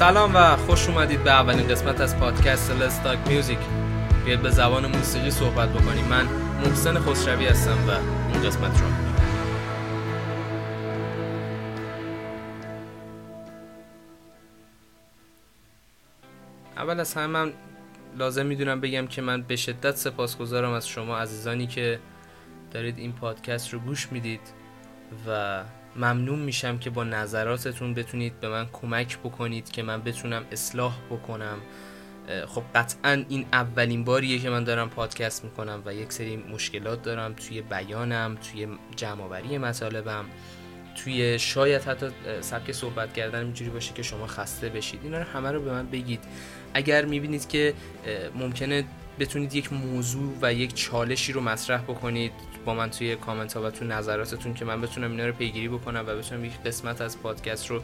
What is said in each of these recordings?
سلام و خوش اومدید به اولین قسمت از پادکست لستاک میوزیک بیاید به زبان موسیقی صحبت بکنیم. من محسن خسروی هستم و این قسمت رو اول از همه من لازم می‌دونم بگم که من به شدت سپاسگزارم از شما عزیزانی که دارید این پادکست رو گوش می‌دید و ممنون میشم که با نظراتتون بتونید به من کمک بکنید که من بتونم اصلاح بکنم. خب قطعا این اولین باریه که من دارم پادکست می‌کنم و یک سری مشکلات دارم توی بیانم توی جمعآوری مطالبم توی شاید حتی سبک صحبت کردن اینجوری باشه که شما خسته بشید. اینا رو همه رو به من بگید. اگر می‌بینید که ممکنه بتونید یک موضوع و یک چالشی رو مطرح بکنید با من توی کامنت ها و تو نظراتتون که من بتونم اینا رو پیگیری بکنم و بتونم یک قسمت از پادکست رو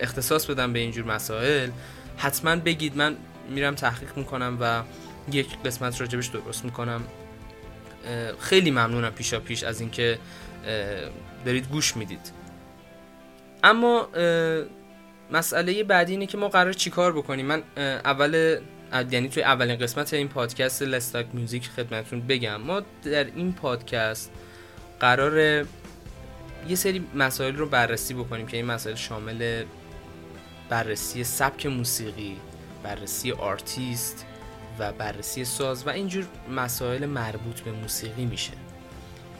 اختصاص بدم به اینجور مسائل حتما بگید من میرم تحقیق می‌کنم و یک قسمت راجبش درست می‌کنم. خیلی ممنونم پیشا پیش از اینکه دارید گوش می‌دید. اما مسئله بعدی اینه که ما قرار چیکار بکنیم؟ من اول یعنی توی اولین قسمت این پادکست Let's Talk Music خدمتتون بگم. ما در این پادکست قرار یه سری مسائل رو بررسی بکنیم که این مسائل شامل بررسی سبک موسیقی بررسی آرتیست و بررسی ساز و اینجور مسائل مربوط به موسیقی میشه.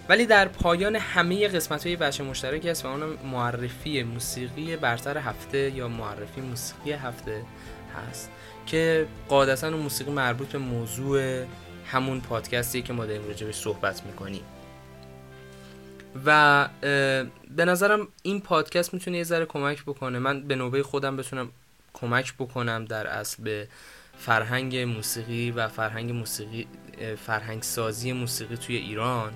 ولی در پایان همه قسمت ها یه بخش مشترکی هست و اون معرفی موسیقی برتر هفته یا معرفی موسیقی هفته هست که قاعدتا اون موسیقی مربوط به موضوع همون پادکستیه که ما داریم راجع صحبت می‌کنیم. و به نظرم این پادکست می‌تونه یه ذره کمک بکنه. من به نوبه خودم بتونم کمک بکنم در اصل به فرهنگ موسیقی و فرهنگ موسیقی فرهنگ سازی موسیقی توی ایران.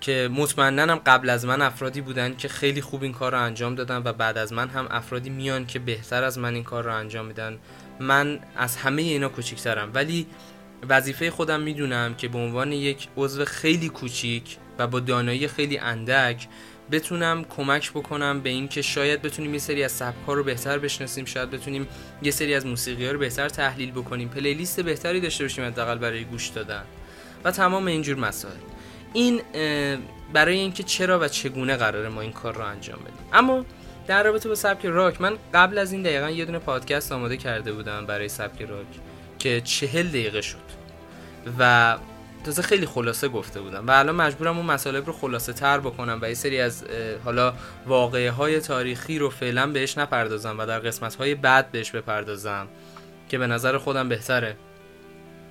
که مطمئنم قبل از من افرادی بودن که خیلی خوب این کار رو انجام دادن و بعد از من هم افرادی میان که بهتر از من این کار رو انجام میدن. من از همه اینا کوچیکترم. ولی وظیفه خودم می‌دونم که به عنوان یک عضو خیلی کوچیک و با دانایی خیلی اندک بتونم کمک بکنم به اینکه شاید بتونیم یه سری از سبک ها رو بهتر بشناسیم شاید بتونیم یه سری از موسیقی ها رو بهتر تحلیل بکنیم پلیلیست بهتری داشته باشیم حداقل برای گوش دادن و تمام اینجور مسائل. این برای اینکه چرا و چگونه قراره ما این کار رو انجام بدیم. اما در رابطه با سبک راک من قبل از این دقیقا یه دونه پادکست آماده کرده بودم برای سبک راک که چهل دقیقه شد و تازه خیلی خلاصه گفته بودم و الان مجبورم اون مطالب رو خلاصه تر بکنم و یه سری از حالا واقعه های تاریخی رو فعلا بهش نپردازم و در قسمت های بعد بهش بپردازم که به نظر خودم بهتره.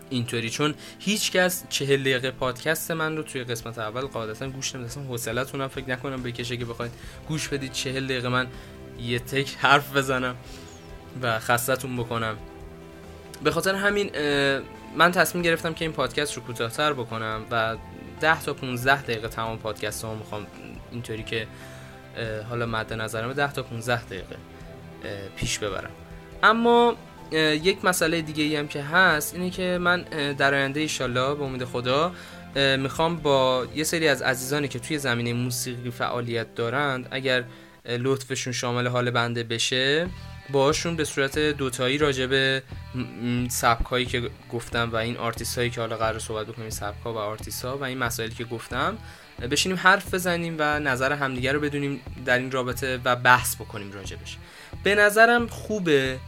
اینطوری. چون هیچ کس چهل دقیقه پادکست من رو توی قسمت اول قاعدتا گوش نمیده اصلا حوصلتون فکر نکنم بکشه که بخواید گوش بدید چهل دقیقه من یه تک حرف بزنم و خستتون بکنم. به خاطر همین من تصمیم گرفتم که این پادکست رو کوتاهتر بکنم و 10 تا 15 دقیقه تمام پادکست ها می‌خوام اینطوری که حالا مد نظرم 10 تا 15 دقیقه پیش ببرم. اما یک مسئله دیگه ای هم که هست اینه که من در آینده ایشالله به امید خدا می‌خوام با یه سری از عزیزانی که توی زمینه موسیقی فعالیت دارند اگر لطفشون شامل حال بنده بشه باشون به صورت دوتایی راجع به سبک هایی که گفتم و این آرتیست هایی که حالا قرار صحبت بکنیم سبک ها و آرتیست ها و این مسائلی که گفتم بشینیم حرف بزنیم و نظر همدیگه رو بدونیم در این رابطه و بحث بکنیم راجبش به نظرم خوبه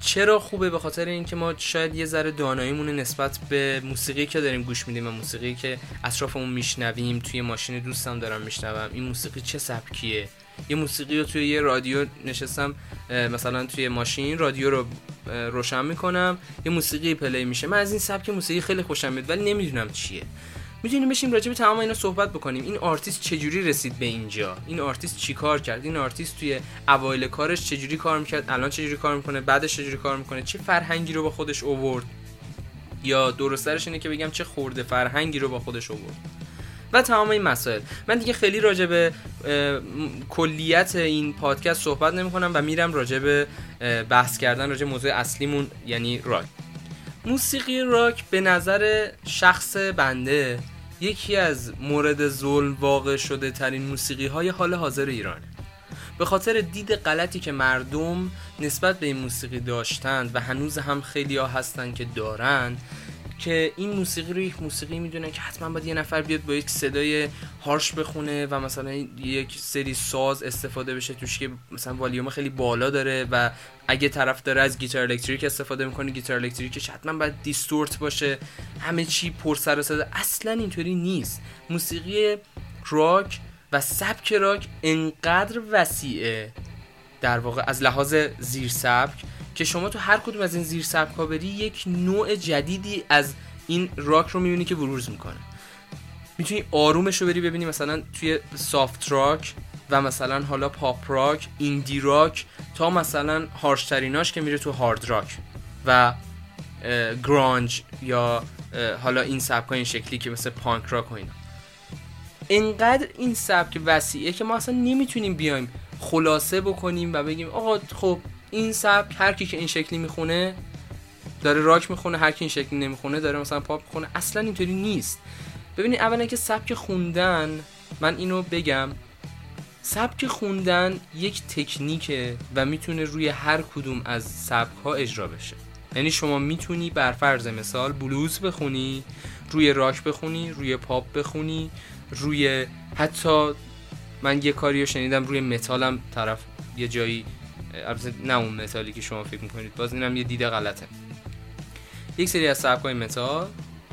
چرا خوبه به خاطر اینکه ما شاید یه ذره داناییمون نسبت به موسیقی که داریم گوش میدیم و موسیقی که اطرافمون میشنویم توی ماشین دوستم دارم میشنوم این موسیقی چه سبکیه؟ یه موسیقی رو توی یه رادیو نشستم مثلا توی ماشین رادیو رو روشن می‌کنم یه موسیقی play میشه. من از این سبک موسیقی خیلی خوشم میاد ولی نمی‌دونم چیه. می‌تونیم بشیم راجع به تمام اینا صحبت بکنیم. این آرتیست چجوری رسید به اینجا؟ این آرتیست چیکار کرد؟ این آرتیست توی اوایل کارش چجوری کار می‌کرد؟ الان چجوری کار می‌کنه؟ بعدش چجوری کار می‌کنه؟ چه فرهنگی رو با خودش اوورد یا درسترش اینه که بگم چه خورده فرهنگی رو با خودش اوورد و تمام این مسائل. من دیگه خیلی راجع به کلیت این پادکست صحبت نمی کنم و میرم راجع به بحث کردن راجع موضوع اصلیمون یعنی راک موسیقی راک به نظر شخص بنده یکی از مورد ظلم واقع شده ترین موسیقی های حال حاضر ایرانه. به خاطر دید غلطی که مردم نسبت به این موسیقی داشتند و هنوز هم خیلی ها هستن که دارن که این موسیقی رو یک موسیقی می‌دونن که حتما باید یه نفر بیاد با یک صدای هارش بخونه و مثلا یک سری ساز استفاده بشه توش که مثلا والیوم خیلی بالا داره و اگه طرف داره از گیتار الکتریک استفاده می‌کنه گیتار الکتریکش حتما باید دیستورت باشه همه چی پر سر صدا. اصلا اینطوری نیست. موسیقی راک و سبک راک انقدر وسیعه در واقع از لحاظ زیر سبک که شما تو هر کدوم از این زیر سبک بری یک نوع جدیدی از این راک رو می‌بینی که بروز می‌کنه. می‌تونی آرومش رو بری ببینی مثلا توی soft rock و مثلا حالا pop rock indie rock تا مثلا harsh ترین‌اش که میره تو hard rock و grunge یا حالا این سبک این شکلی که مثل پانک راک و اینا. انقدر این سبک وسیعه که ما اصلا نمی‌تونیم بیایم خلاصه بکنیم و بگیم آقا خب این سبک هر کی که این شکلی می‌خونه داره راک می‌خونه هر کی این شکلی نمی‌خونه داره مثلا پاپ می‌خونه. اصلا اینطوری نیست. ببینید اولا که سبک خوندن من اینو بگم سبک خوندن یک تکنیکه و می‌تونه روی هر کدوم از سبک ها اجرا بشه. یعنی شما می‌تونی بر فرض مثال بلوز بخونی روی راک بخونی روی پاپ بخونی روی حتی من یه کاری رو شنیدم روی متالم طرف یه جایی البته نه اون متالی که شما فکر می‌کنید. باز اینم یه دیده غلطه. یک سری از سبک های متال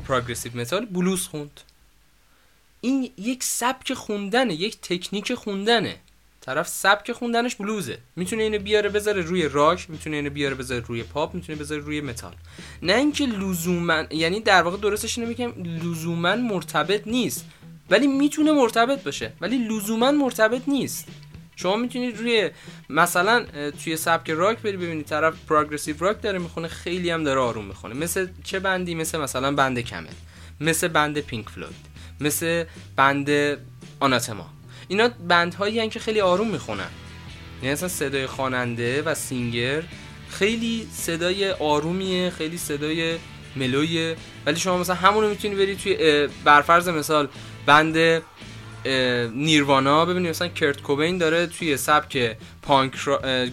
progressive metal بلوز خوند. این یک سبک خوندنه یک تکنیک خوندنه. طرف سبک خوندنش بلوزه. می‌تونه اینو بیاره بذاره روی راک می‌تونه اینو بیاره بذاره روی پاپ می‌تونه بذاره روی متال. نه اینکه لزوما یعنی در واقع درستش اینو میگم لزوما مرتبط نیست. ولی می‌تونه مرتبط باشه. ولی لزوما مرتبط نیست. شما می‌تونید روی مثلا توی سبک راک بری ببینید طرف progressive rock داره می‌خونه خیلی هم داره آروم می‌خونه. مثل چه band ی؟ مثل مثلا band Camel. مثل band Pink Floyd. مثل band Anathema. اینا band هایی که خیلی آروم می‌خونن. یعنی مثلا صدای خواننده و singer خیلی صدای آرومیه خیلی صدای ملویه. ولی شما مثلا همونو می‌تونی بری توی برفرض مثال بند نیروانا ببینید مثلا کرت کوبین داره توی سبک پانک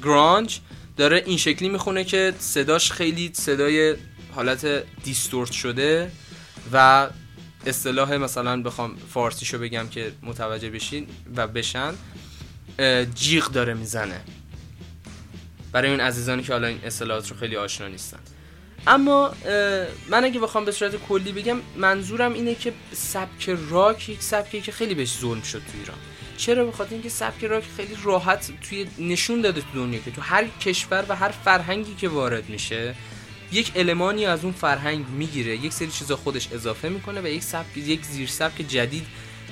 گرانج داره این شکلی می‌خونه که صداش خیلی صدای حالت دیستورت شده و اصطلاح مثلا بخوام فارسیشو بگم که متوجه بشین و بشن جیغ داره می‌زنه. برای اون عزیزانی که حالا این اصطلاحات رو خیلی آشنا نیستن. اما من اگه بخوام به صورت کلی بگم منظورم اینه که سبک راک یک سبکی که خیلی بهش ظلم شد تو ایران. چرا؟ بخاطر اینکه سبک راک خیلی راحت توی نشون داده تو دنیا که تو هر کشور و هر فرهنگی که وارد میشه یک المانی از اون فرهنگ می‌گیره یک سری چیزا خودش اضافه می‌کنه و یک سبک یک زیر سبک جدید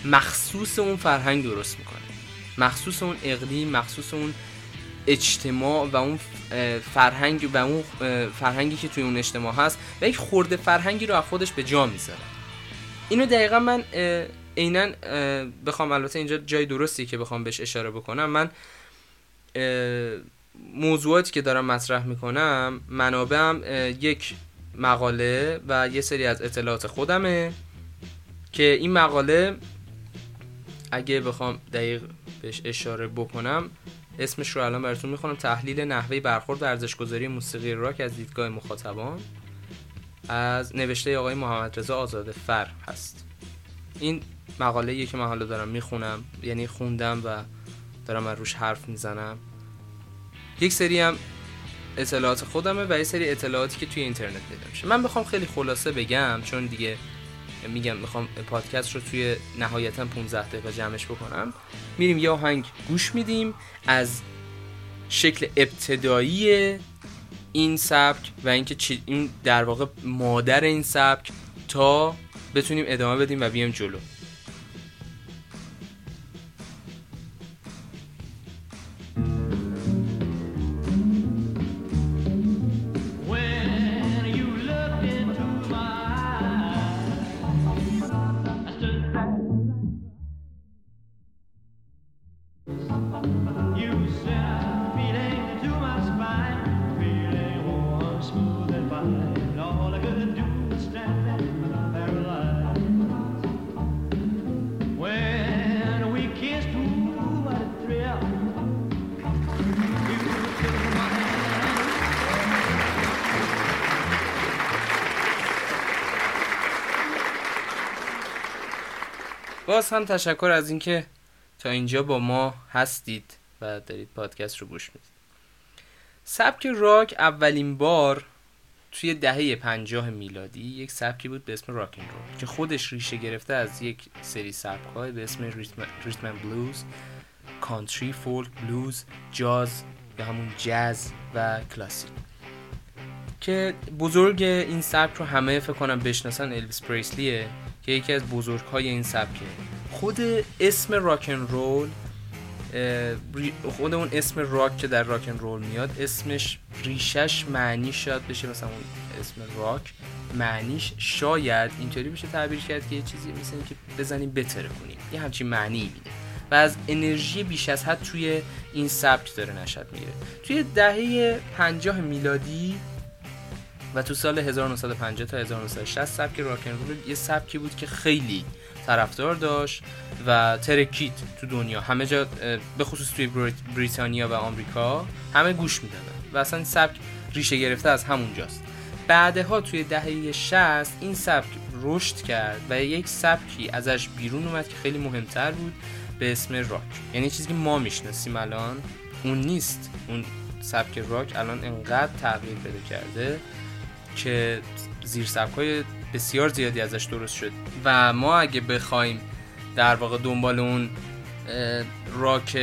مخصوص اون فرهنگ درست می‌کنه. مخصوص اون اقلیم مخصوص اون اجتماع و اون فرهنگ و اون فرهنگی که توی اون اجتماع هست و یک خورده فرهنگی رو از خودش به جا می‌ذاره. اینو دقیقا من عینا بخوام البته اینجا جای درستی که بخوام بهش اشاره بکنم. من موضوعاتی که دارم مطرح می‌کنم منابعم یک مقاله و یه سری از اطلاعات خودمه که این مقاله اگه بخوام دقیق بهش اشاره بکنم اسمش رو الان براتون می‌خونم. تحلیل نحوه برخورد ارزشگذاری موسیقی راک از دیدگاه مخاطبان از نوشته آقای محمد رضا آزاده فر هست. این مقاله که من حالا دارم می‌خونم یعنی خوندم و دارم از روش حرف می‌زنم. یک سری هم اطلاعات خودمه و یه سری اطلاعاتی که توی اینترنت پیدا میشه. من بخوام خیلی خلاصه بگم چون دیگه میگم می‌خوام پادکست رو توی نهایتا 15 دقیقه جمعش بکنم. میریم یه آهنگ گوش میدیم از شکل ابتدایی این سبک و اینکه این در واقع مادر این سبک تا بتونیم ادامه بدیم و بیام جلو. باز هم تشکر از اینکه تا اینجا با ما هستید و دارید پادکست رو گوش می‌دید. سبک راک اولین بار توی دهه پنجاه میلادی یک سبکی بود به اسم راکن رول که خودش ریشه گرفته از یک سری سبک های به اسم ریتمن بلوز کانتری فولک بلوز جاز یا همون جاز و کلاسیک. که بزرگ این سبک رو همه فکر کنم بشناسن الویس پریسلیه. که یکی از بزرگ های این سبکه. خود اسم راکن رول خود اون اسم راک که در راکن رول میاد اسمش ریشش معنی شاید بشه مثلا اون اسم راک. معنیش شاید اینطوری بشه تعبیر کرد که یه چیزی مثل که بزنیم بتره کنیم. یه همچین معنی میده. و از انرژی بیش از حد توی این سبک داره نشد میره توی دهه 50 میلادی و تو سال 1950 تا 1960 سبک راکن رول یه سبکی بود که خیلی طرفدار داشت و ترکید تو دنیا. همه جا به خصوص توی بریتانیا و آمریکا همه گوش می‌دادن و اصلا سبک ریشه گرفته از همونجاست. بعدها توی دهه 60 این سبک رشد کرد و یک سبکی ازش بیرون اومد که خیلی مهمتر بود به اسم راک. یعنی چیزی که ما می‌شناسیم الان اون نیست. اون سبک راک الان انقدر تغییر پیدا کرده که زیر سبک های بسیار زیادی ازش درست شد. و ما اگه بخوایم در واقع دنبال اون راک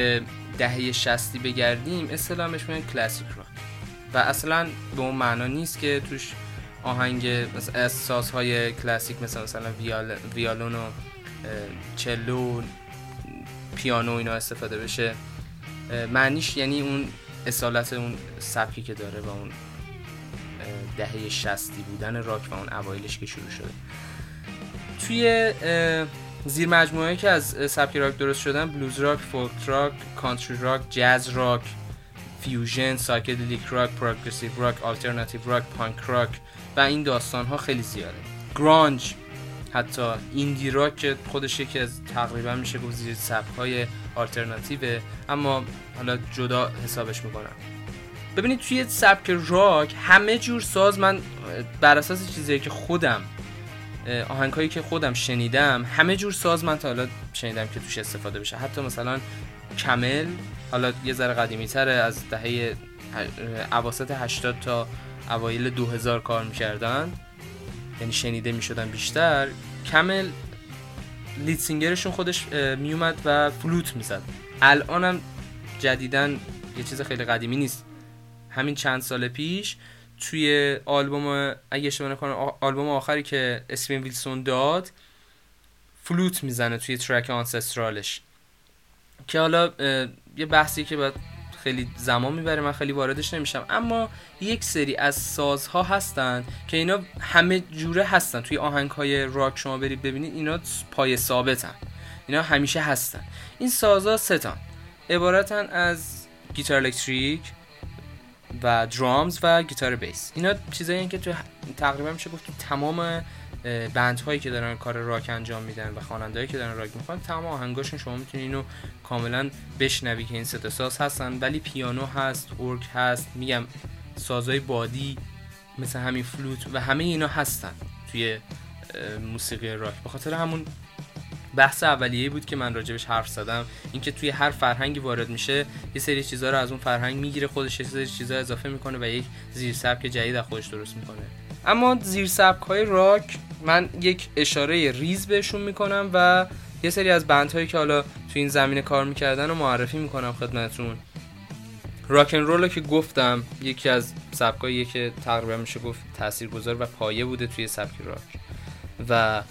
دهه شستی بگردیم اسلامش میگن کلاسیک راک. و اصلا به اون معنا نیست که توش آهنگ از سازهای کلاسیک مثل مثلا ویال، ویالون و چلو پیانو اینا استفاده بشه. معنیش یعنی اون اصالت اون سبکی که داره و اون دهه شصتی بودن راک و اون اوایلش که شروع شده توی زیر مجموعه که از سبک راک درست شدن blues rock، folk rock، country rock، jazz rock، fusion، psychedelic rock، progressive rock، alternative rock، punk rock و این داستان ها خیلی زیاده. گرانج حتی ایندی راک که خودش یکی از تقریبا میشه گفت زیر سبک های آلترناتیوه اما حالا جدا حسابش می‌کنم ببینید توی سبک راک همه جور ساز من بر اساس چیزی که خودم آهنگایی که خودم شنیدم همه جور ساز من تا حالا شنیدم که توش استفاده بشه. حتی مثلا کمل حالا یه ذره قدیمی تره از دهه اواسط 80 تا اوایل 2000 کار می‌کردن. یعنی شنیده می‌شدن بیشتر. کمل لیدسینگرشون خودش میومد و فلوت می‌زد. الانم جدیدن یه چیز خیلی قدیمی نیست. همین چند سال پیش توی آلبوم اگه اشتباه نکنم آلبوم آخری که اسمین ویلسون داد فلوت می‌زنه توی ترک آنسسترالش که حالا یه بحثی که باید خیلی زمان می‌بره من خیلی واردش نمیشم. اما یک سری از سازها هستن که اینا همه جوره هستن. توی آهنگ های راک شما برید ببینید اینا پای ثابتن. اینا همیشه هستن. این سازها ستان عبارتن از گیتار الکتریک و درامز و گیتار بیس اینا چیزایی که تو تقریبا میشه گفت تو تمام بند هایی که دارن کار راک انجام میدن و خوانندهایی که دارن راک می‌کنن تمام آهنگاشون شما می‌تونید اینو کاملا بشنوی که این سه ساز هستن. ولی پیانو هست اورک هست میگم سازهای بادی مثل همین فلوت و همه اینا هستن توی موسیقی راک. به خاطر همون بحث اولیه بود که من راجبش حرف زدم. اینکه توی هر فرهنگی وارد میشه یه سری چیزها رو از اون فرهنگ می‌گیره خودش یه سری چیزا اضافه می‌کنه و یک زیر سبک جدید از خودش درست می‌کنه. اما زیر سبک های راک من یک اشاره ریز بهشون می‌کنم و یه سری از band هایی که حالا تو این زمینه کار می‌کردن رو معرفی می‌کنم خدمتتون. rock and roll که گفتم یکی از سبکایی که تقریبا میشه گفت تاثیرگذار و پایه بوده توی سبک راک. و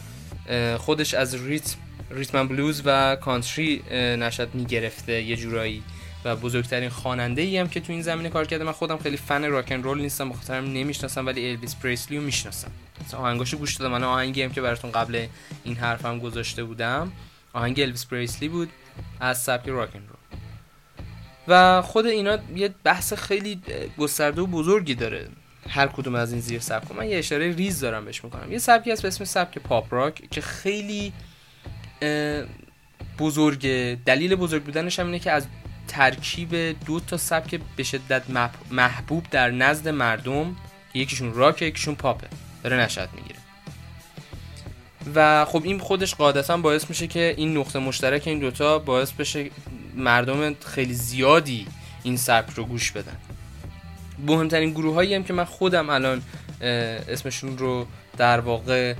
خودش از ریتم rhythm and blues و country نشأت می‌گرفته یه جورایی. و بزرگترین خواننده ای هم که تو این زمینه کار کرده من خودم خیلی fan rock and roll نیستم بخاطر نمی‌شناسم ولی الویس پریسلی رو می‌شناسم. مثلا آهنگاشو گوش دادم. من آهنگی هم که براتون قبل این حرفم گذاشته بودم آهنگ الویس پریسلی بود از سبک rock and roll و خود اینا یه بحث خیلی گسترده و بزرگی داره. هر کدوم از این زیر سبک من یه اشاره ریز دارم بهش می‌کنم. یه سبکی هست به اسم سبک pop rock که خیلی بزرگ دلیل بزرگ بودنش هم اینه که از ترکیب دو تا سبک به شدت محبوب در نزد مردم یکیشون راک یکیشون پاپه داره نشد می‌گیره. و خب این خودش قاعدتا باعث میشه که این نقطه مشترک این دوتا باعث بشه مردم خیلی زیادی این سبک رو گوش بدن. مهمترین گروه هایی هم که من خودم الان اسمشون رو در واقع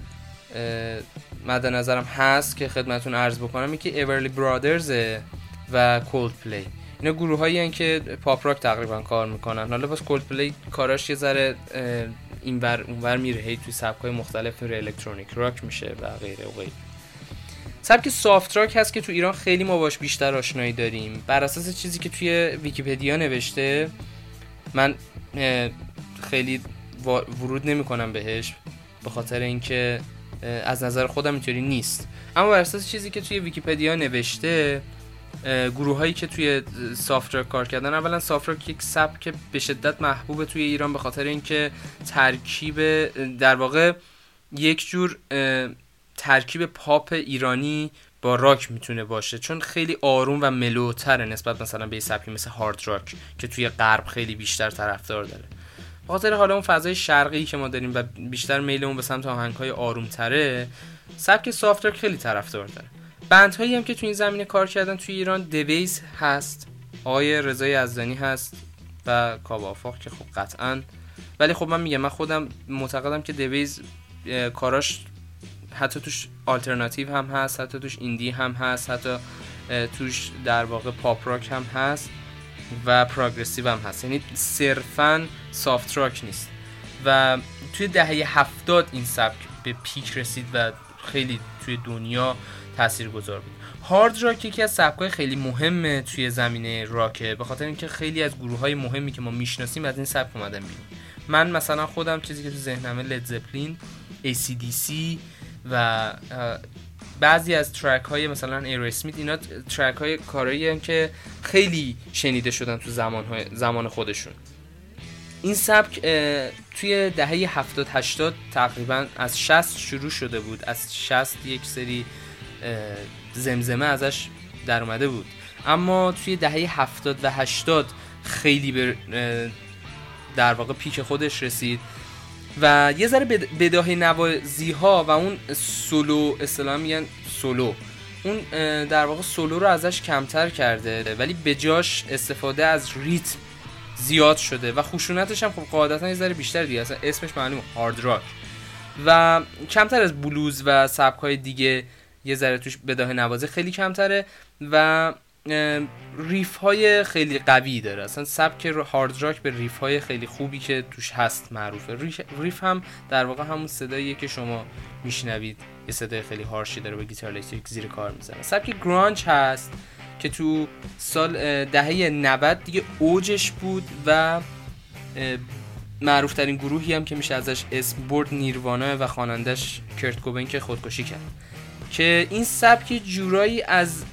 مد نظرم هست که خدمتون عرض بکنم این که اورلی برادرز و Coldplay اینا گروه هایی که pop rock تقریبا کار می‌کنن. حالا باز Coldplay کاراش یه ذره اینور اونور میره. هی توی سبک های مختلف میره electronic rock میشه و غیره و غیره. سبک soft rock هست که تو ایران خیلی ما باش بیشتر آشنایی داریم. بر اساس چیزی که توی ویکیپدیا نوشته من خیلی ورود نمی کنم بهش به خاطر اینکه از نظر خودم اینطوری نیست. اما بر اساس چیزی که توی ویکیپدیا نوشته گروه هایی که توی soft کار کردن اولا soft یک سبک به شدت محبوب توی ایران به خاطر اینکه ترکیب در واقع یک جور ترکیب پاپ ایرانی با راک می‌تونه باشه. چون خیلی آروم و ملوتره نسبت مثلا به سبکی مثل hard rock که توی غرب خیلی بیشتر طرفدار داره. خاطر حالا اون فضای شرقی که ما داریم و بیشتر میلمون به سمت آهنگ‌های آرومتره سبک soft خیلی طرفدار داره. band هایی هم که تو این زمینه کار کردن توی ایران The Ways هست آقای رضای یزدانی هست و کاوه آفاق که خب قطعا ولی خب من میگم من خودم معتقدم که The Ways کاراش حتی توش آلترناتیو هم هست حتی توش indie هم هست حتی توش در واقع pop rock هم هست. و progressive هم هست. یعنی صرفا soft rock نیست. و توی دهه هفتاد این سبک به پیک رسید و خیلی توی دنیا تأثیر گذار بود. هارد راک یکی از سبکای خیلی مهمه توی زمینه راکه به خاطر اینکه خیلی از گروه های مهمی که ما می‌شناسیم از این سبک اومدن بیرون. من مثلا خودم چیزی که تو ذهنمه لید زپلین ACDC و بعضی از ترک های مثلا ایر اسمیت اینا ترک های کارایی که خیلی شنیده شدن تو زمان, های زمان خودشون. این سبک توی دهه 70 80 تقریبا از 60 شروع شده بود. از 60 یک سری زمزمه ازش در اومده بود. اما توی دهه 70 و 80 خیلی به در واقع پیک خودش رسید. و یه ذره بداهه نوازی ها و اون سولو اصطلاح میگن سولو اون در واقع سولو رو ازش کمتر کرده ولی به جاش استفاده از ریتم زیاد شده و خشونتش هم خب قاعدتا یه ذره بیشتر دیگه اصلا اسمش معلوم hard rock و کمتر از بلوز و سبک های دیگه یه ذره توش بداهه نوازی خیلی کمتره و riff های خیلی قوی داره. اصلا سبک hard rock به riff های خیلی خوبی که توش هست معروفه riff هم در واقع همون صداییه که شما میشنوید. یه صدای خیلی harsh ی داره با گیتار الکتریک زیر کار می‌زنه. سبک grunge هست که تو سال دهه 90 دیگه اوجش بود و معروف ترین گروهی هم که میشه ازش اسم برد نیروانا و خوانندش کرت کوبین که خودکشی کرد. که این سبک جورایی از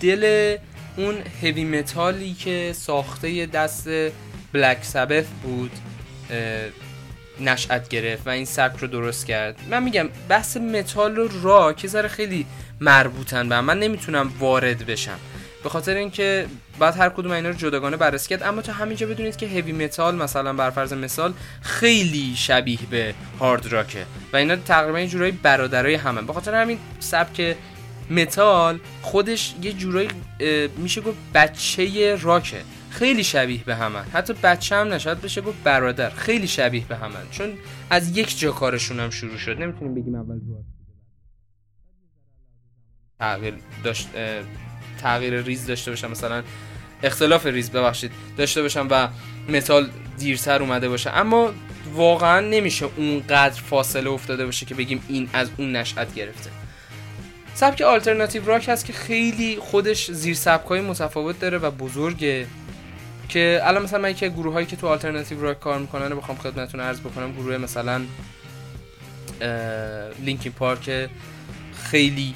دل اون هوی متالی که ساخته دست بلک سبث بود نشأت گرفت و این سبک رو درست کرد. من میگم بحث متال و را که ذره خیلی مربوطن به من نمی‌تونم وارد بشم. به خاطر اینکه بعد هر کدوم اینا رو جداگانه بررسی کرد. اما تا همینجا بدونید که هوی متال مثلا بر فرض مثال خیلی شبیه به هارد راکه و اینا تقریبا یه جورایی برادرای همه. به خاطر همین سبک متال خودش یه جورایی میشه گفت بچه راکه. خیلی شبیه به همه. حتی بچه هم نشد بشه گفت برادر. خیلی شبیه به همه. چون از یک جا کارشون هم شروع شد. نمی‌تونیم بگیم اول راک تغییر داشت تغییر ریز داشته باشم. مثلا اختلاف ریز ببخشید داشته باشم و متال دیرتر اومده باشه. اما واقعا نمیشه اونقدر فاصله افتاده باشه که بگیم این از اون نشأت گرفته. سبک آلترناتیو راک هست که خیلی خودش زیر سبک های متفاوت داره و بزرگه. که الان مثلا من که گروه هایی که تو آلترناتیو راک کار می‌کنن بخوام خدمتتون عرض بکنم گروه مثلا لینکین پارک خیلی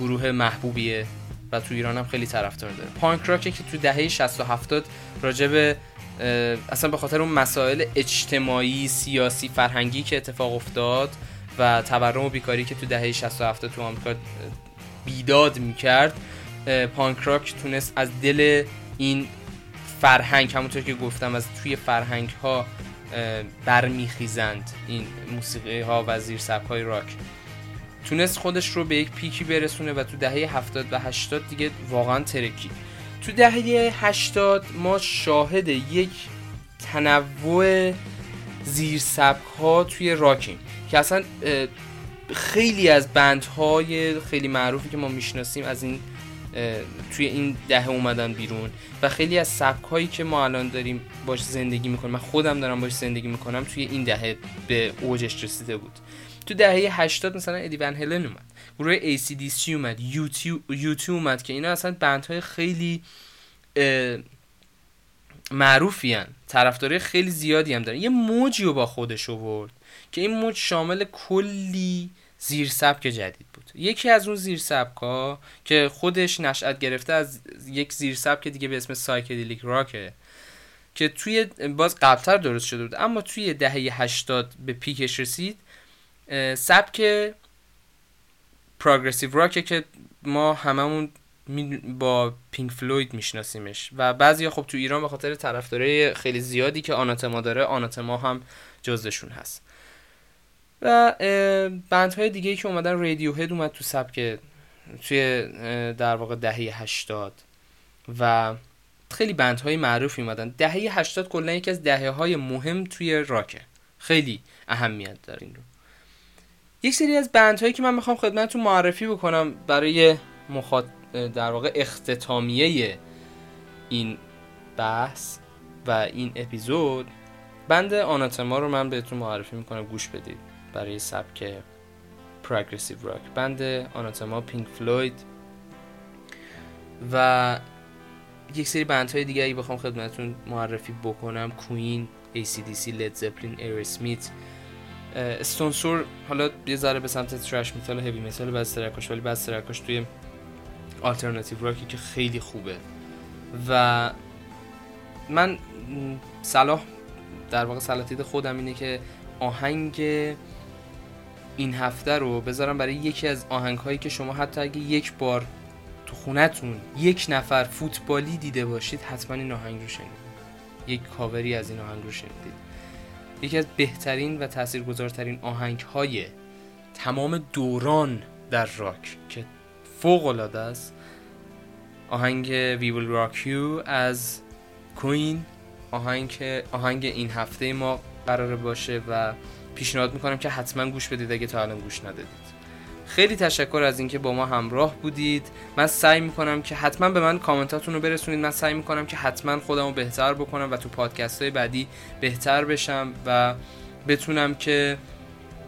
گروه محبوبیه و تو ایران هم خیلی طرفدار داره. پانک راکه که تو دهه 60 و 70 راجب اصلا به خاطر اون مسائل اجتماعی سیاسی فرهنگی که اتفاق افتاد و تورم و بیکاری که تو دهه 60 و 70 تو آمریکا بیداد می‌کرد پانک راک تونست از دل این فرهنگ همونطور که گفتم از توی فرهنگ ها برمیخیزند این موسیقی ها و زیر سبک های راک. تونست خودش رو به یک پیکی برسونه و تو دهه 70 و 80 دیگه واقعا ترکی. تو دهه 80 ما شاهد یک تنوع زیر سبک ها توی راکیم. که اصلا خیلی از بندهای خیلی معروفی که ما می‌شناسیم از این توی این دهه اومدن بیرون و خیلی از سبک هایی که ما الان داریم باش زندگی می‌کنیم من خودم دارم باش زندگی می‌کنم توی این دهه به اوجش رسیده بود تو دهه 80 مثلا ادی ون هلن اومد گروه ACDC اومد یوتیوب اومد که اینا اصلا بندهای خیلی معروفی هن. طرفداری خیلی زیادی هم دارن یه موجی رو با خودش آورد که این موج شامل کلی زیر سبک جدید بود. یکی از اون زیر سبک ها که خودش نشأت گرفته از یک زیر سبک دیگه به اسم psychedelic rock ه که توی بازه قبلتر درست شده بود اما توی دهه 80 به peak ش رسید سبک progressive rock ه که ما هممون با پینک فلوید میشناسیمش. و بعضی خب تو ایران به خاطر طرفدارای خیلی زیادی که آناتما داره آناتما هم جزشون هست. و بندهای دیگه که اومدن رادیو هد اومد تو سبک توی در واقع دهه 80 و خیلی بندهای معروفی اومدن. دهه 80 کلا یکی از دهه های مهم توی راکه. خیلی اهمیت داره این رو. یک سری از بندهایی که من می‌خوام خدمتتون معرفی بکنم برای مخاط... در واقع اختتامیه این بحث و این اپیزود بند آناتما رو من بهتون معرفی می‌کنم. گوش بدید. برای سبک پروگرسیو راک بند آناتما پینک فلوید. و یک سری بندهای دیگه ای بخوام خدمتتون معرفی بکنم. کوین ACDC لید زپلین ایر اسمیت استونسور حالا یه ذره به سمت ترش میتال هیوی میتال بعضی ترکاش ولی بعضی ترکاش توی آلترناتیو راکی که خیلی خوبه. و من صلاح در واقع سلاتید خودم اینه که آهنگ این هفته رو بذارم برای یکی از آهنگ هایی که شما حتی اگه یک بار تو خونتون یک نفر فوتبالی دیده باشید حتما این آهنگ رو شنیدید. یک کاوری از این آهنگ رو شنیدید. یکی از بهترین و تاثیرگذارترین آهنگ های تمام دوران در راک که فوق العاده است آهنگ We Will Rock You از کوین. آهنگ آهنگ این هفته ما قراره باشه و پیشنهاد می‌کنم که حتما گوش بدید اگه تا الان گوش ندادید. خیلی تشکر از اینکه با ما همراه بودید. من سعی می‌کنم که حتما به من کامنتاتون رو برسونید. من سعی می‌کنم که حتما خودم رو بهتر بکنم و تو پادکست های بعدی بهتر بشم و بتونم که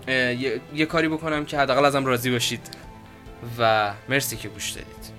یه،, یه کاری بکنم که حداقل ازم راضی باشید. و مرسی که گوش دادید.